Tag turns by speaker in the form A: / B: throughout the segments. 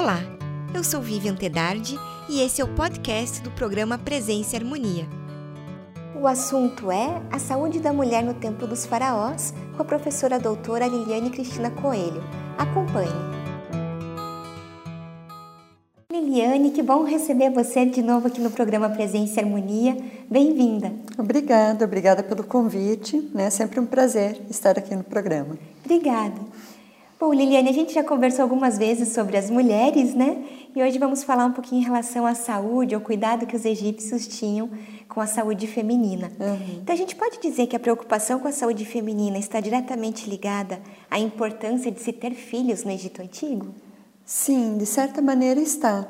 A: Olá, eu sou Vivian Tedardi e esse é o podcast do programa Presença e Harmonia. O assunto é a saúde da mulher no tempo dos faraós, com a professora doutora Liliane Cristina Coelho. Acompanhe. Liliane, que bom receber você de novo aqui no programa Presença e Harmonia. Bem-vinda.
B: Obrigada, obrigada pelo convite. É sempre um prazer estar aqui no programa.
A: Obrigada. Bom, Liliane, a gente já conversou algumas vezes sobre as mulheres, né? E hoje vamos falar um pouquinho em relação à saúde, ao cuidado que os egípcios tinham com a saúde feminina. Uhum. Então, a gente pode dizer que a preocupação com a saúde feminina está diretamente ligada à importância de se ter filhos no Egito Antigo?
B: Sim, de certa maneira está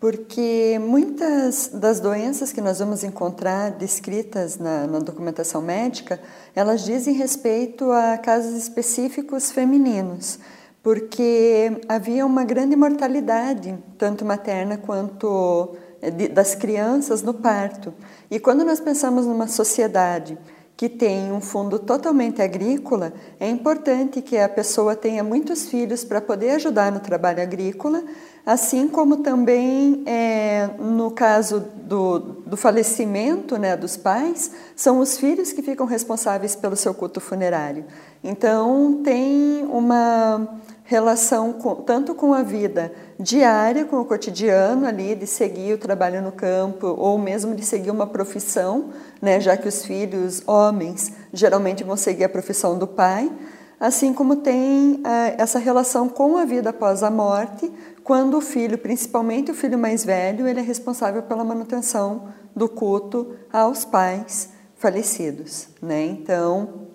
B: porque muitas das doenças que nós vamos encontrar descritas na, na, documentação médica, elas dizem respeito a casos específicos femininos, porque havia uma grande mortalidade, tanto materna quanto eh, das crianças no parto. E quando nós pensamos numa sociedade que tem um fundo totalmente agrícola, é importante que a pessoa tenha muitos filhos para poder ajudar no trabalho agrícola, assim como também é, no caso do, do falecimento né, dos pais, são os filhos que ficam responsáveis pelo seu culto funerário. Então, tem uma relação com, tanto com a vida diária, com o cotidiano ali, de seguir o trabalho no campo, ou mesmo de seguir uma profissão, né, já que os filhos homens geralmente vão seguir a profissão do pai, assim como tem eh, essa relação com a vida após a morte, quando o filho, principalmente o filho mais velho, ele é responsável pela manutenção do culto aos pais falecidos, né? Então,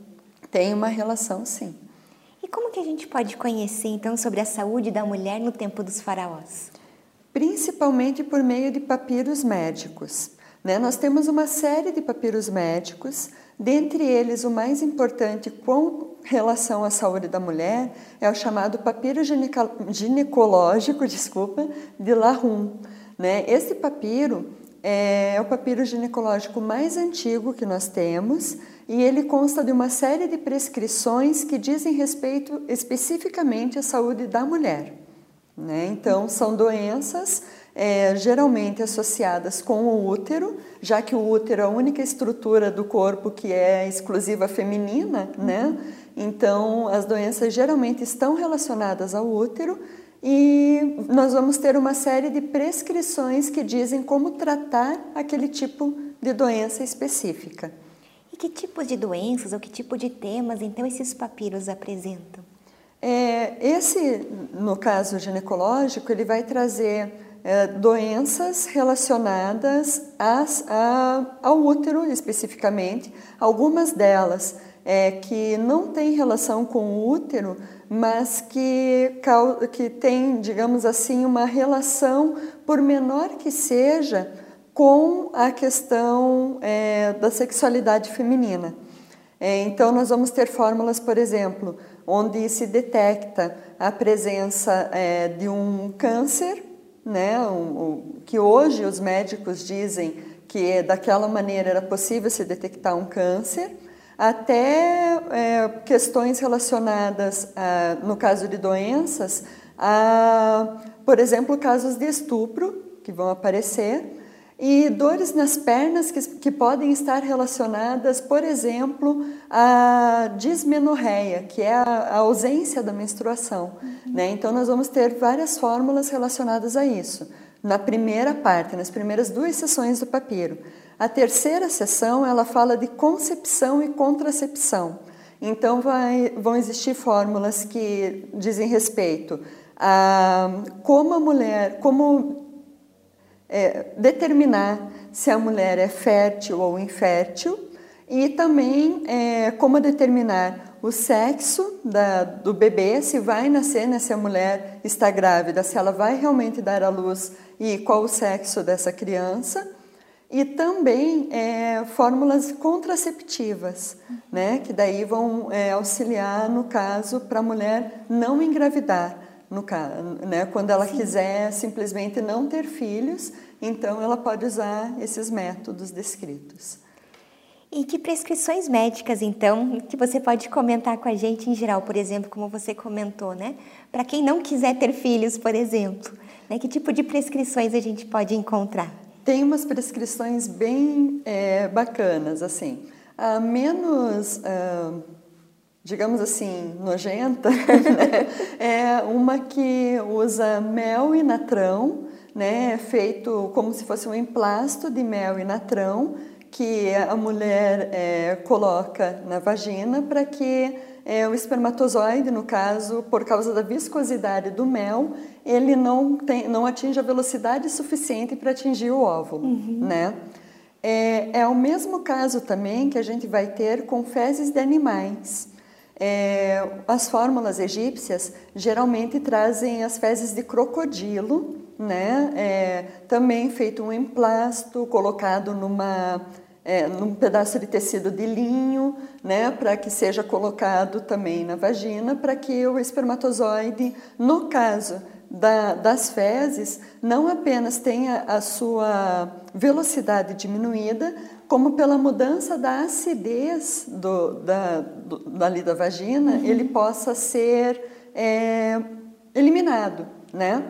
B: tem uma relação sim.
A: E como que a gente pode conhecer então sobre a saúde da mulher no tempo dos faraós?
B: Principalmente por meio de papiros médicos. Né? Nós temos uma série de papiros médicos, dentre eles o mais importante com relação à saúde da mulher é o chamado papiro ginecológico, desculpa, de Larum. Né? Esse papiro é o papiro ginecológico mais antigo que nós temos e ele consta de uma série de prescrições que dizem respeito especificamente à saúde da mulher. Né? Então, são doenças é, geralmente associadas com o útero, já que o útero é a única estrutura do corpo que é exclusiva feminina, né? Então, as doenças geralmente estão relacionadas ao útero e nós vamos ter uma série de prescrições que dizem como tratar aquele tipo de doença específica.
A: E que tipos de doenças ou que tipo de temas então esses papiros apresentam?
B: É, esse, no caso ginecológico, ele vai trazer é, doenças relacionadas às, a, ao útero especificamente, algumas delas é, que não têm relação com o útero, mas que, que tem, digamos assim, uma relação, por menor que seja, com a questão é, da sexualidade feminina. É, então, nós vamos ter fórmulas, por exemplo, onde se detecta a presença é, de um câncer, né, um, um, que hoje os médicos dizem que daquela maneira era possível se detectar um câncer, até é, questões relacionadas, a, no caso de doenças, a, por exemplo, casos de estupro que vão aparecer e dores nas pernas que, que podem estar relacionadas, por exemplo, à dismenorreia, que é a, a ausência da menstruação. Uhum. Né? Então, nós vamos ter várias fórmulas relacionadas a isso, na primeira parte, nas primeiras duas sessões do papiro. A terceira sessão, ela fala de concepção e contracepção. Então, vai, vão existir fórmulas que dizem respeito a como a mulher, como é, determinar se a mulher é fértil ou infértil e também é, como determinar o sexo da, do bebê, se vai nascer, né, se a mulher está grávida, se ela vai realmente dar à luz e qual o sexo dessa criança. E também é, fórmulas contraceptivas, né, que daí vão é, auxiliar, no caso, para a mulher não engravidar no né? Quando ela Sim. quiser simplesmente não ter filhos, então ela pode usar esses métodos descritos.
A: E que prescrições médicas, então, que você pode comentar com a gente em geral, por exemplo, como você comentou, né? Para quem não quiser ter filhos, por exemplo, Né? Que tipo de prescrições a gente pode encontrar?
B: Tem umas prescrições bem é, bacanas, assim. A menos, ah, digamos assim, nojenta, né? é uma que usa mel e natrão, né? feito como se fosse um emplasto de mel e natrão, que a mulher é, coloca na vagina para que é, o espermatozoide, no caso, por causa da viscosidade do mel, ele não, tem, não atinge a velocidade suficiente para atingir o óvulo, uhum. né? É, é o mesmo caso também que a gente vai ter com fezes de animais. É, as fórmulas egípcias geralmente trazem as fezes de crocodilo, né? É, também feito um emplasto, colocado numa é, num pedaço de tecido de linho, né, para que seja colocado também na vagina, para que o espermatozoide, no caso da, das fezes, não apenas tenha a sua velocidade diminuída, como pela mudança da acidez do, da, do, dali da vagina, uhum. ele possa ser é, eliminado, né?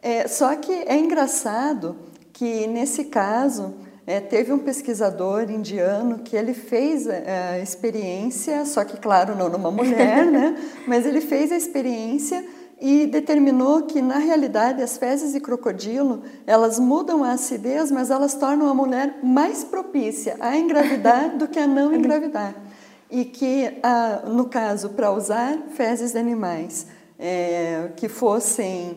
B: É, só que é engraçado que nesse caso é, teve um pesquisador indiano que ele fez a, a experiência, só que claro não numa mulher, né? Mas ele fez a experiência e determinou que na realidade as fezes de crocodilo elas mudam a acidez, mas elas tornam a mulher mais propícia a engravidar do que a não engravidar. E que, no caso, para usar fezes de animais é, que fossem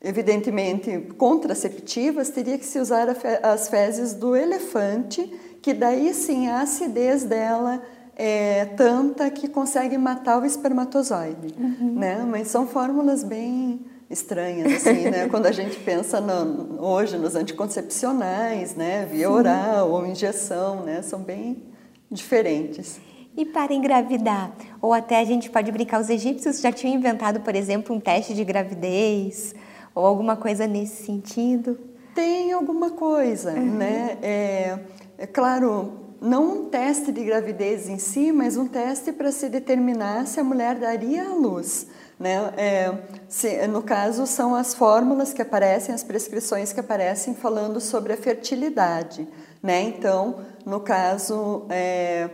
B: evidentemente contraceptivas, teria que se usar as fezes do elefante, que daí sim a acidez dela é tanta que consegue matar o espermatozoide, uhum. né? Mas são fórmulas bem estranhas assim, né? Quando a gente pensa no, hoje nos anticoncepcionais, né? Via sim. oral ou injeção, né? São bem diferentes.
A: E para engravidar? Ou até a gente pode brincar, os egípcios já tinham inventado, por exemplo, um teste de gravidez ou alguma coisa nesse sentido?
B: Tem alguma coisa, uhum. né? É, é claro, não um teste de gravidez em si, mas um teste para se determinar se a mulher daria à luz. Né? É, se, no caso, são as fórmulas que aparecem, as prescrições que aparecem falando sobre a fertilidade. Né? Então, no caso, é,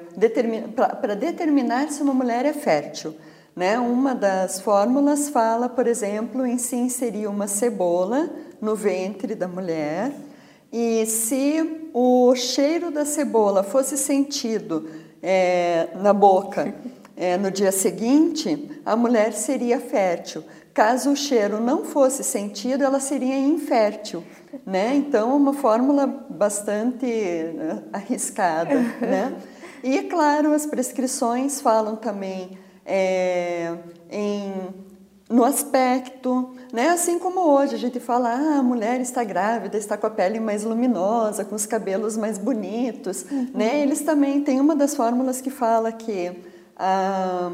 B: para determinar se uma mulher é fértil, né? Uma das fórmulas fala, por exemplo, em se inserir uma cebola no ventre da mulher e se o cheiro da cebola fosse sentido é, na boca é, no dia seguinte, a mulher seria fértil. Caso o cheiro não fosse sentido, ela seria infértil. Né? Então, uma fórmula bastante né, arriscada. Né? E, claro, as prescrições falam também é, em, no aspecto, né? assim como hoje a gente fala, ah, a mulher está grávida, está com a pele mais luminosa, com os cabelos mais bonitos, uhum. né? eles também têm uma das fórmulas que fala que a,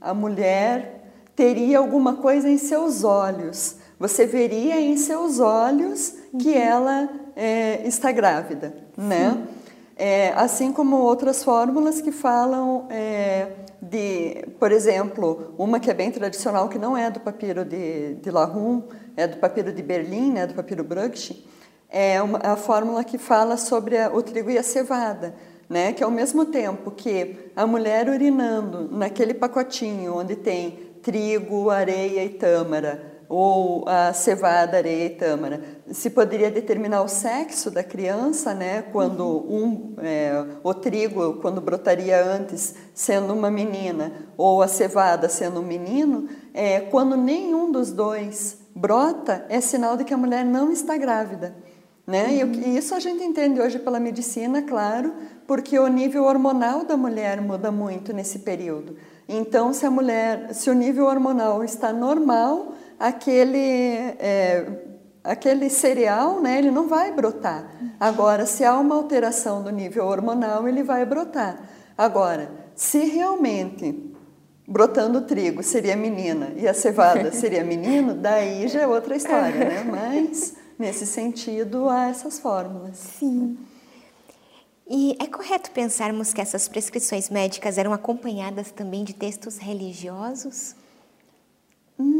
B: a mulher teria alguma coisa em seus olhos, você veria em seus olhos que uhum. ela é, está grávida, né? É, assim como outras fórmulas que falam é, de, por exemplo, uma que é bem tradicional, que não é do papiro de, de é do papiro de Berlim, né, do papiro Bruch, é uma, a fórmula que fala sobre a, o trigo e a cevada, né, que ao mesmo tempo que a mulher urinando naquele pacotinho onde tem trigo, areia e tâmara, ou a cevada, areia e tâmara. Se poderia determinar o sexo da criança, né? Quando um, é, o trigo, quando brotaria antes, sendo uma menina, ou a cevada sendo um menino, é, quando nenhum dos dois brota, é sinal de que a mulher não está grávida. Né? Uhum. E isso a gente entende hoje pela medicina, claro, porque o nível hormonal da mulher muda muito nesse período. Então, se a mulher, se o nível hormonal está normal, aquele, é, aquele cereal, né, ele não vai brotar. Agora, se há uma alteração do nível hormonal, ele vai brotar. Agora, se realmente brotando trigo seria menina e a cevada seria menino, daí já é outra história, né? Mas, nesse sentido, há essas fórmulas.
A: Sim. E é correto pensarmos que essas prescrições médicas eram acompanhadas também de textos religiosos?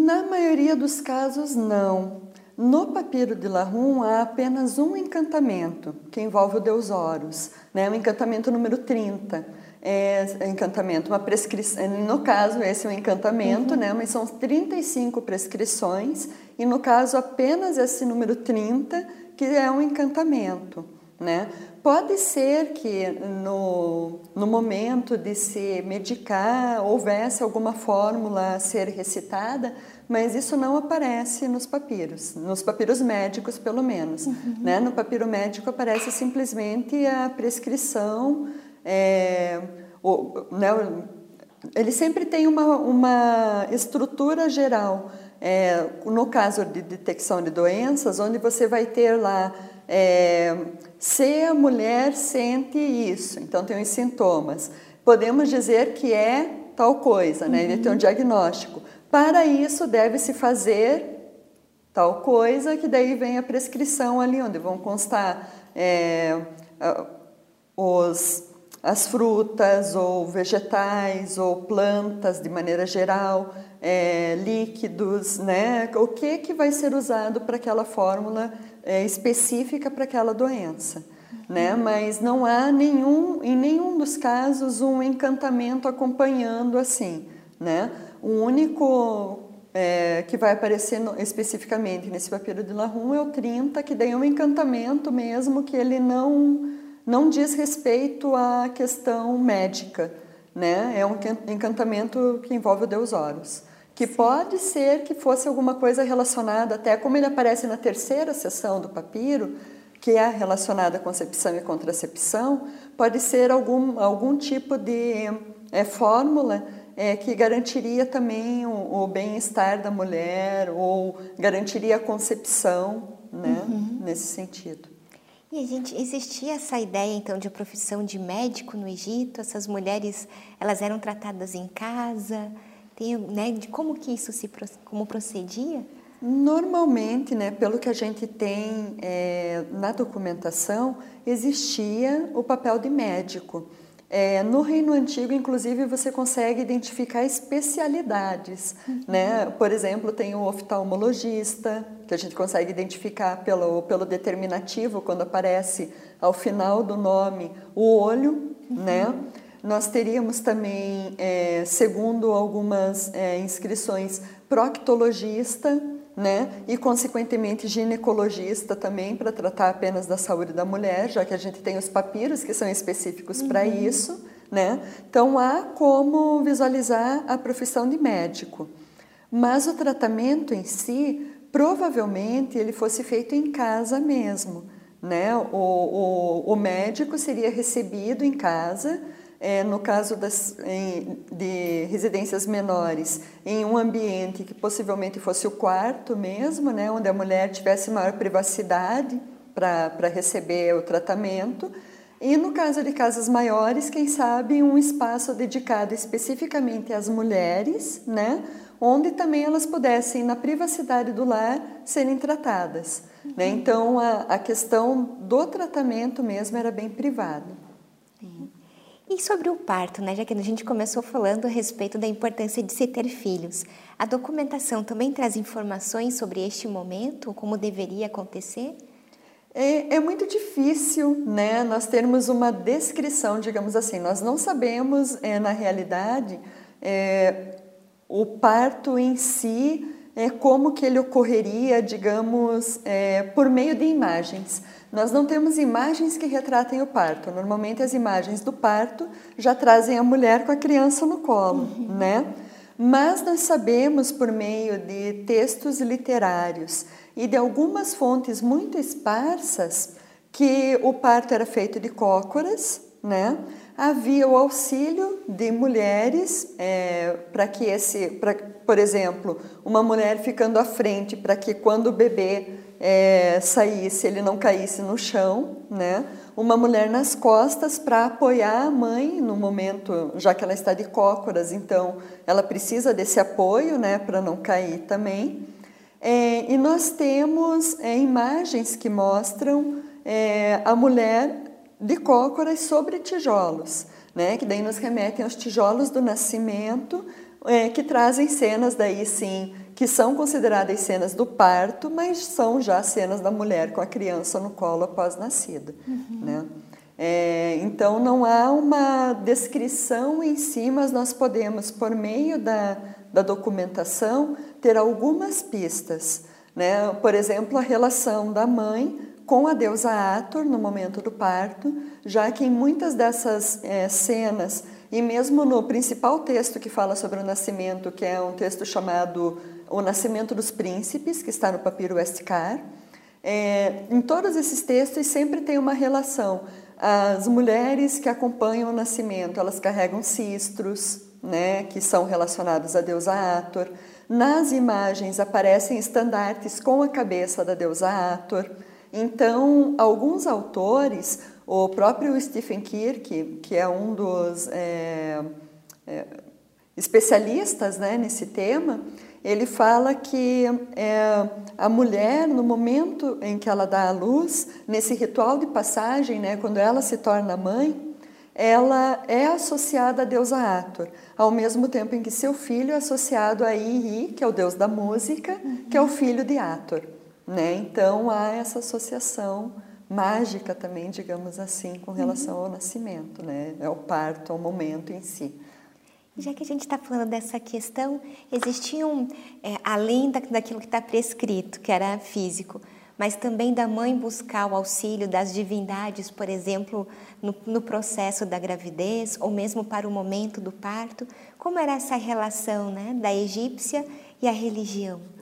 B: Na maioria dos casos, não. No papiro de Lahun há apenas um encantamento, que envolve o deus Horus, né? o encantamento número 30. É, encantamento, uma prescrição, no caso esse é um encantamento, uhum. né? mas são 35 prescrições, e no caso apenas esse número 30, que é um encantamento. Né? Pode ser que no, no momento de se medicar houvesse alguma fórmula a ser recitada, mas isso não aparece nos papiros, nos papiros médicos pelo menos. Uhum. Né? No papiro médico aparece simplesmente a prescrição, é, o, né, ele sempre tem uma, uma estrutura geral. É, no caso de detecção de doenças, onde você vai ter lá é, se a mulher sente isso, então tem os sintomas, podemos dizer que é tal coisa, né? Ele tem um uhum. diagnóstico. Para isso deve-se fazer tal coisa, que daí vem a prescrição ali, onde vão constar é, os, as frutas ou vegetais ou plantas de maneira geral, é, líquidos, né? O que que vai ser usado para aquela fórmula é, específica para aquela doença. Né? Mas não há nenhum, em nenhum dos casos um encantamento acompanhando assim. Né? O único é, que vai aparecer no, especificamente nesse papiro de Lahun é o 30, que daí é um encantamento mesmo que ele não, não diz respeito à questão médica. Né? É um encantamento que envolve o Deus Horus que pode ser que fosse alguma coisa relacionada, até como ele aparece na terceira sessão do papiro, que é relacionada à concepção e contracepção, pode ser algum, algum tipo de é, fórmula é, que garantiria também o, o bem-estar da mulher ou garantiria a concepção, né, uhum. nesse sentido.
A: E a gente existia essa ideia então de profissão de médico no Egito? Essas mulheres elas eram tratadas em casa? Tem, né, de como que isso se como procedia?
B: Normalmente, né, pelo que a gente tem é, na documentação, existia o papel de médico. É, no Reino Antigo, inclusive, você consegue identificar especialidades. Uhum. Né? Por exemplo, tem o oftalmologista, que a gente consegue identificar pelo, pelo determinativo, quando aparece ao final do nome o olho. Uhum. Né? Nós teríamos também, é, segundo algumas é, inscrições, proctologista, né? E, consequentemente, ginecologista também, para tratar apenas da saúde da mulher, já que a gente tem os papiros que são específicos uhum. para isso, né? Então, há como visualizar a profissão de médico. Mas o tratamento em si, provavelmente, ele fosse feito em casa mesmo, né? O, o, o médico seria recebido em casa, é, no caso das, em, de residências menores, em um ambiente que possivelmente fosse o quarto mesmo, né, onde a mulher tivesse maior privacidade para receber o tratamento. E no caso de casas maiores, quem sabe um espaço dedicado especificamente às mulheres, né, onde também elas pudessem, na privacidade do lar, serem tratadas. Né? Uhum. Né? Então, a, a questão do tratamento mesmo era bem privada.
A: E sobre o parto, né? Já que a gente começou falando a respeito da importância de se ter filhos, a documentação também traz informações sobre este momento, como deveria acontecer?
B: É, é, muito difícil, né? Nós termos uma descrição, digamos assim. Nós não sabemos, é, na realidade, é, o parto em si, é, como que ele ocorreria, digamos, é, por meio de imagens. Nós não temos imagens que retratem o parto. Normalmente as imagens do parto já trazem a mulher com a criança no colo, uhum. né? Mas nós sabemos por meio de textos literários e de algumas fontes muito esparsas que o parto era feito de cócoras, né? Havia o auxílio de mulheres é, para que esse, pra, por exemplo, uma mulher ficando à frente para que quando o bebê é, saísse, ele não caísse no chão, né? Uma mulher nas costas para apoiar a mãe no momento, já que ela está de cócoras, então ela precisa desse apoio, né, para não cair também. É, e nós temos é, imagens que mostram é, a mulher de cócoras sobre tijolos, né, que daí nos remetem aos tijolos do nascimento, é, que trazem cenas daí sim que são consideradas cenas do parto, mas são já cenas da mulher com a criança no colo após nascida. Uhum. Né? É, então, não há uma descrição em si, mas nós podemos, por meio da, da documentação, ter algumas pistas. Né? Por exemplo, a relação da mãe com a deusa Ator no momento do parto, já que em muitas dessas é, cenas, e mesmo no principal texto que fala sobre o nascimento, que é um texto chamado O Nascimento dos Príncipes, que está no papiro Westcar, é, em todos esses textos sempre tem uma relação. As mulheres que acompanham o nascimento, elas carregam cistros, né, que são relacionados à deusa Ator. Nas imagens aparecem estandartes com a cabeça da deusa Ator. Então, alguns autores, o próprio Stephen Kirk, que é um dos é, é, especialistas né, nesse tema, ele fala que é, a mulher, no momento em que ela dá à luz, nesse ritual de passagem, né, quando ela se torna mãe, ela é associada a deusa Ator, ao mesmo tempo em que seu filho é associado a Iri, que é o deus da música, que é o filho de Ator. Né? Então há essa associação mágica também, digamos assim, com relação ao nascimento, né? É o parto, o momento em si.
A: Já que a gente está falando dessa questão, existiam, é, além da, daquilo que está prescrito, que era físico, mas também da mãe buscar o auxílio das divindades, por exemplo, no, no, processo da gravidez ou mesmo para o momento do parto. Como era essa relação né, da egípcia e a religião?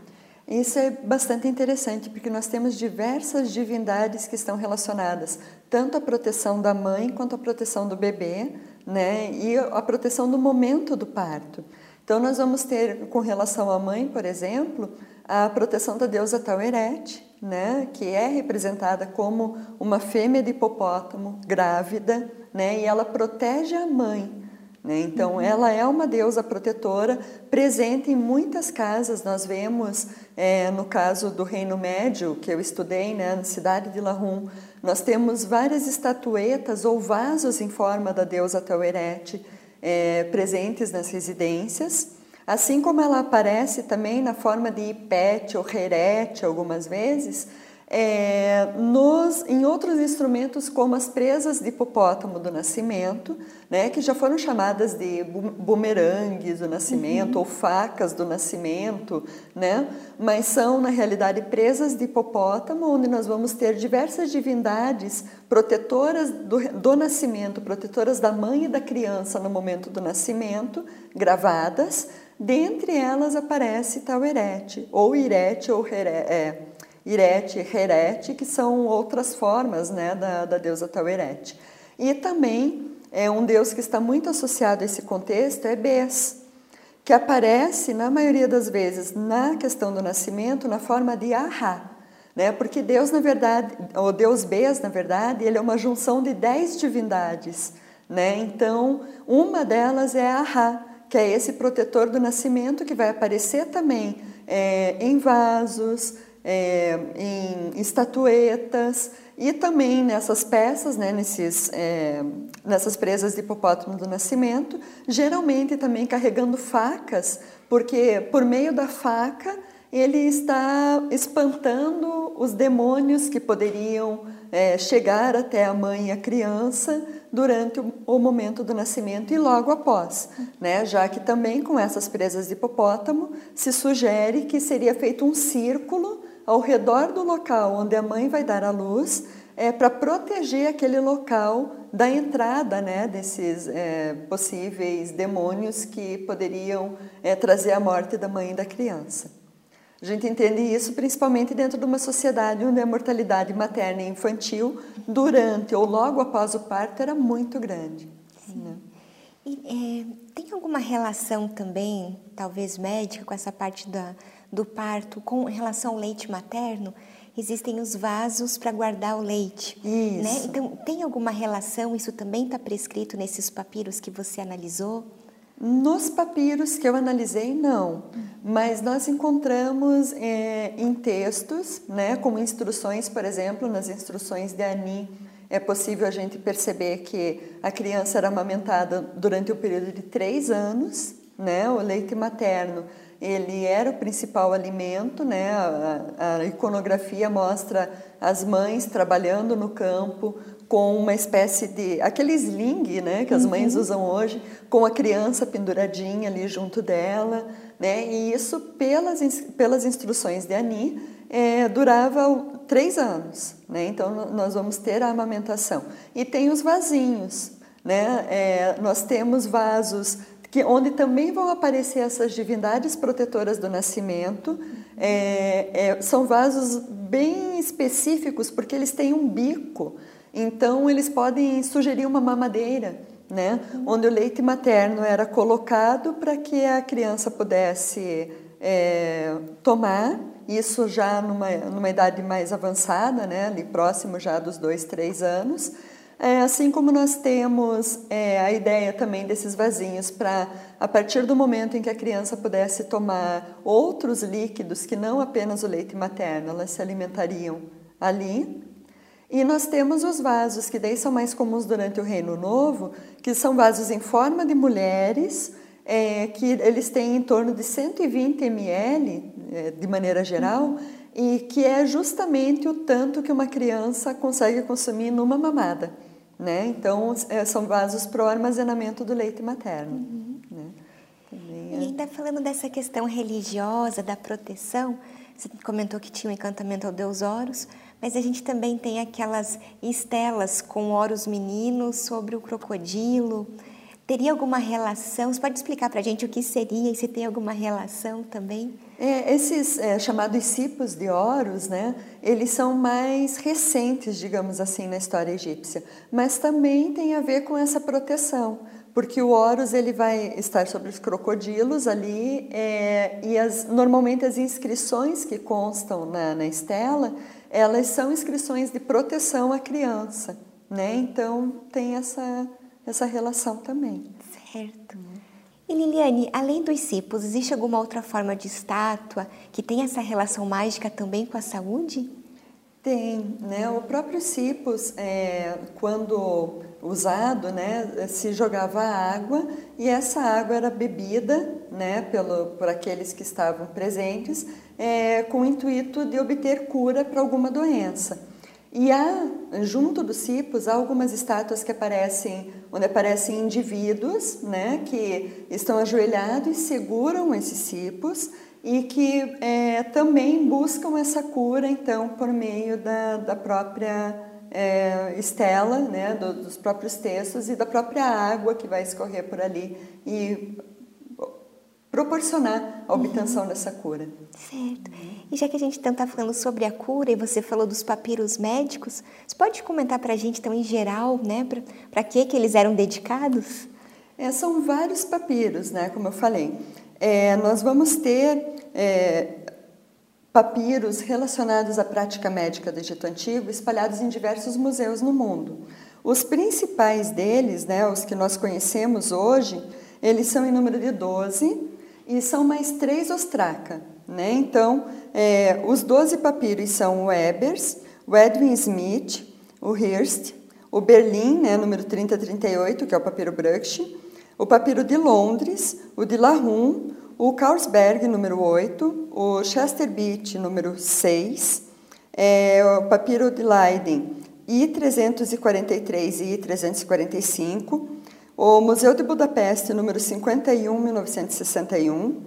B: Isso é bastante interessante, porque nós temos diversas divindades que estão relacionadas, tanto à proteção da mãe quanto à proteção do bebê, né? E a proteção do momento do parto. Então, nós vamos ter, com relação à mãe, por exemplo, a proteção da deusa Taueret, né? Que é representada como uma fêmea de hipopótamo grávida, né? E ela protege a mãe né? Então, uhum. ela é uma deusa protetora presente em muitas casas. Nós vemos, é, no caso do Reino Médio, que eu estudei né, na cidade de Lahum, nós temos várias estatuetas ou vasos em forma da deusa Taueret é, presentes nas residências. Assim como ela aparece também na forma de Ipete ou Herete algumas vezes, é, nos, em outros instrumentos, como as presas de hipopótamo do nascimento, né, que já foram chamadas de bumerangues do nascimento uhum. ou facas do nascimento, né, mas são, na realidade, presas de hipopótamo, onde nós vamos ter diversas divindades protetoras do, do nascimento, protetoras da mãe e da criança no momento do nascimento, gravadas. Dentre elas aparece Tauerete, ou Irete, ou Here, é, Irete Herete, que são outras formas né, da, da deusa Tauerete. E também é um deus que está muito associado a esse contexto é Bes, que aparece na maioria das vezes na questão do nascimento na forma de Ahá, né? Porque Deus na verdade, o Deus Bes na verdade, ele é uma junção de dez divindades, né? Então uma delas é Ahá, que é esse protetor do nascimento que vai aparecer também é, em vasos, é, em estatuetas e também nessas peças, né, nesses, é, nessas presas de hipopótamo do nascimento, geralmente também carregando facas, porque por meio da faca ele está espantando os demônios que poderiam é, chegar até a mãe e a criança durante o, momento do nascimento e logo após, né? já que também com essas presas de hipopótamo se sugere que seria feito um círculo ao redor do local onde a mãe vai dar a luz, é para proteger aquele local da entrada né, desses é, possíveis demônios que poderiam é, trazer a morte da mãe e da criança. A gente entende isso principalmente dentro de uma sociedade onde a mortalidade materna e infantil durante ou logo após o parto era muito grande. Né?
A: E, é, tem alguma relação também, talvez médica, com essa parte da, do parto com relação ao leite materno, existem os vasos para guardar o leite. Né? Isso. Né? Então, tem alguma relação? Isso também está prescrito nesses papiros que você analisou?
B: Nos papiros que eu analisei, não, mas nós encontramos é, em textos, né, como instruções, por exemplo, nas instruções de Ani, é possível a gente perceber que a criança era amamentada durante o período de três anos, né, o leite materno ele era o principal alimento, né? A, a, iconografia mostra as mães trabalhando no campo com uma espécie de aquele sling, né, que as mães uhum. usam hoje, com a criança penduradinha ali junto dela, né? E isso pelas pelas instruções de Ani é, durava três anos, né? Então nós vamos ter a amamentação e tem os vasinhos, né? É, nós temos vasos que, onde também vão aparecer essas divindades protetoras do nascimento. É, é, são vasos bem específicos porque eles têm um bico, então eles podem sugerir uma mamadeira, né? Onde o leite materno era colocado para que a criança pudesse é, tomar, isso já numa, numa idade mais avançada, né? Ali próximo já dos dois, três anos. É, assim como nós temos é, a ideia também desses vasinhos para, a partir do momento em que a criança pudesse tomar outros líquidos que não apenas o leite materno, elas se alimentariam ali. E nós temos os vasos, que daí são mais comuns durante o Reino Novo, que são vasos em forma de mulheres, é, que eles têm em torno de 120 ml, é, de maneira geral, e que é justamente o tanto que uma criança consegue consumir numa mamada. Né? Então, é, são vasos para o armazenamento do leite materno. Uhum. Né?
A: E ainda falando dessa questão religiosa, da proteção, você comentou que tinha o um encantamento ao Deus Horus, mas a gente também tem aquelas estelas com Horus meninos sobre o crocodilo. Teria alguma relação? Você pode explicar para a gente o que seria e se tem alguma relação também?
B: É, esses é, chamados cipos de Horus, né, eles são mais recentes, digamos assim, na história egípcia, mas também tem a ver com essa proteção, porque o Horus ele vai estar sobre os crocodilos ali é, e as, normalmente as inscrições que constam na, na estela, elas são inscrições de proteção à criança, né? Então tem essa essa relação também.
A: Certo. E Liliane, além dos cipos, existe alguma outra forma de estátua que tem essa relação mágica também com a saúde?
B: Tem, né? O próprio cipos, é, quando usado, né, se jogava água e essa água era bebida, né, pelo, por aqueles que estavam presentes, é, com o intuito de obter cura para alguma doença. E há, junto dos cipos, algumas estátuas que aparecem, onde aparecem indivíduos, né, que estão ajoelhados e seguram esses cipos e que é, também buscam essa cura, então, por meio da, da própria é, estela, né, do, dos próprios textos e da própria água que vai escorrer por ali e proporcionar a obtenção uhum. dessa cura.
A: Certo. E já que a gente então está falando sobre a cura e você falou dos papiros médicos, você pode comentar para a gente, então, em geral, né, para que, que eles eram dedicados?
B: É, são vários papiros, né, como eu falei. É, nós vamos ter é, papiros relacionados à prática médica do Egito Antigo espalhados em diversos museus no mundo. Os principais deles, né, os que nós conhecemos hoje, eles são em número de 12 e são mais três ostraca. Né? Então, é, os 12 papiros são o Ebers, o Edwin Smith, o Hirst, o Berlim, né, número 3038, que é o papiro Bruch, o papiro de Londres, o de Lahun, o Carlsberg, número 8, o Chester Beach, número 6, é, o papiro de Leiden, I343 e I345, o Museu de Budapeste, número 51, 1961.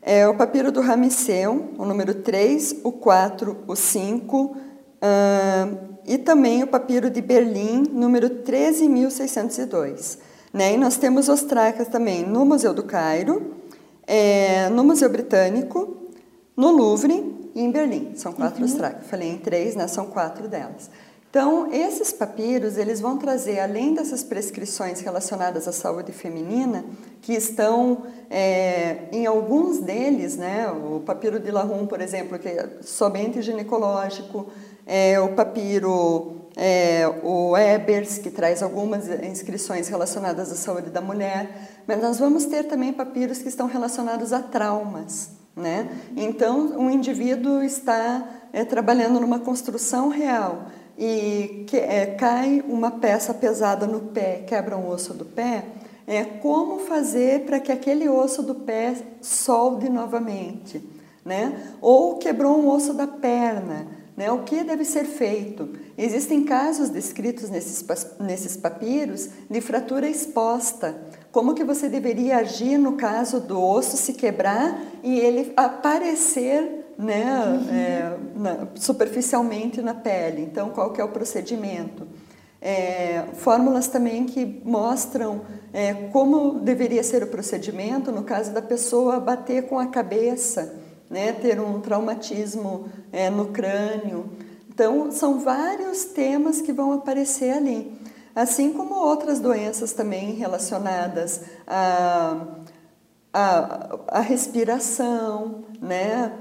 B: É, o papiro do Ramseu, o número 3, o 4, o 5. Uh, e também o papiro de Berlim, número 13.602. Né? E nós temos os tracas também no Museu do Cairo, é, no Museu Britânico, no Louvre e em Berlim. São quatro uhum. tracas. Falei em três, né? são quatro delas. Então, esses papiros, eles vão trazer, além dessas prescrições relacionadas à saúde feminina, que estão é, em alguns deles, né, o papiro de Lahum, por exemplo, que é somente ginecológico, é, o papiro, é, o Ebers, que traz algumas inscrições relacionadas à saúde da mulher, mas nós vamos ter também papiros que estão relacionados a traumas, né? Então, um indivíduo está é, trabalhando numa construção real, e que, é, cai uma peça pesada no pé, quebra um osso do pé, é como fazer para que aquele osso do pé solde novamente, né? Ou quebrou um osso da perna, né? O que deve ser feito? Existem casos descritos nesses, nesses papiros de fratura exposta. Como que você deveria agir no caso do osso se quebrar e ele aparecer né, é, na, superficialmente na pele? Então, qual que é o procedimento? É, fórmulas também que mostram é, como deveria ser o procedimento no caso da pessoa bater com a cabeça, né, ter um traumatismo é, no crânio. Então, são vários temas que vão aparecer ali, assim como outras doenças também relacionadas à, à, à respiração, né,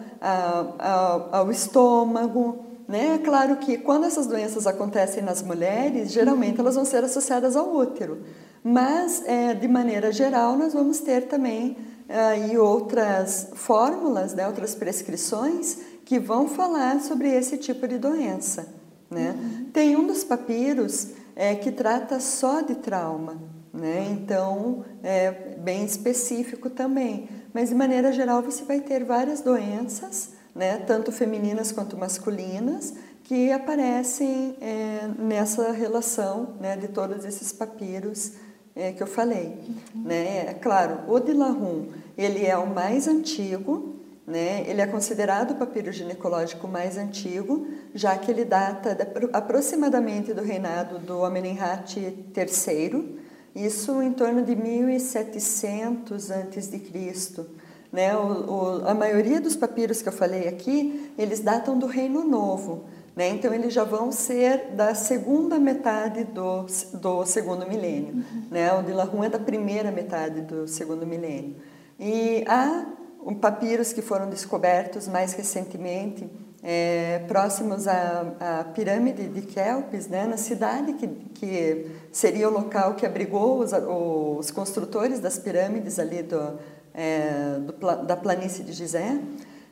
B: ao estômago. Né? É claro que quando essas doenças acontecem nas mulheres, geralmente elas vão ser associadas ao útero, mas é, de maneira geral nós vamos ter também aí outras fórmulas, né, outras prescrições que vão falar sobre esse tipo de doença. Né? Uhum. Tem um dos papiros é, que trata só de trauma, né? então é bem específico também, mas de maneira geral você vai ter várias doenças né, tanto femininas quanto masculinas, que aparecem é, nessa relação né, de todos esses papiros é, que eu falei. Uhum. Né? É claro, o de Lahun, ele é o mais antigo, né? ele é considerado o papiro ginecológico mais antigo, já que ele data de, aproximadamente do reinado do Amenemhat III, isso em torno de 1700 a.C., né? O, o, a maioria dos papiros que eu falei aqui, eles datam do Reino Novo. Né? Então, eles já vão ser da segunda metade do, do segundo milênio. Uhum. Né? O de Lahun é da primeira metade do segundo milênio. E há papiros que foram descobertos mais recentemente, é, próximos à, à, pirâmide de Kelpis, né? na cidade que, que seria o local que abrigou os, os construtores das pirâmides ali do, é, do, da planície de Gizé,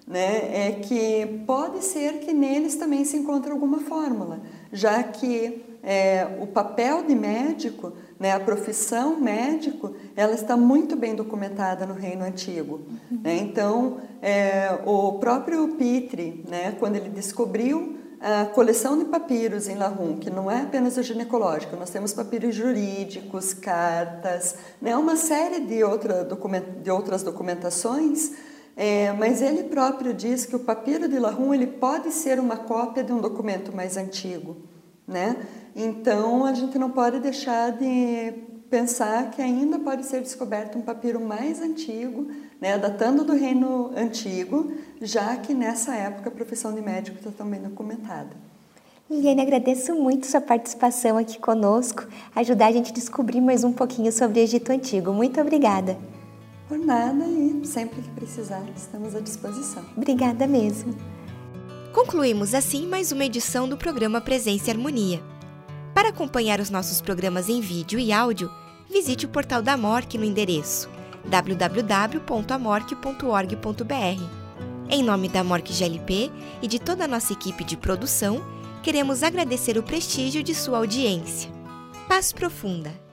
B: né, é que pode ser que neles também se encontre alguma fórmula, já que é, o papel de médico, né, a profissão médico, ela está muito bem documentada no Reino Antigo. Uhum. Né? Então, é, o próprio Pitre, né, quando ele descobriu a coleção de papiros em Lahun, que não é apenas o ginecológico, nós temos papiros jurídicos, cartas, né, uma série de, outra document, de outras documentações, é, mas ele próprio diz que o papiro de Lahun ele pode ser uma cópia de um documento mais antigo. Né? Então a gente não pode deixar de pensar que ainda pode ser descoberto um papiro mais antigo, né, datando do reino antigo, já que nessa época a profissão de médico está também documentada.
A: Liliane, agradeço muito sua participação aqui conosco, ajudar a gente a descobrir mais um pouquinho sobre o Egito Antigo. Muito obrigada.
B: Por nada e sempre que precisar, estamos à disposição.
A: Obrigada mesmo.
C: Concluímos assim mais uma edição do programa Presença e Harmonia. Para acompanhar os nossos programas em vídeo e áudio, visite o portal da MORC no endereço www.amorque.org.br. Em nome da MORC GLP e de toda a nossa equipe de produção, queremos agradecer o prestígio de sua audiência. Paz profunda!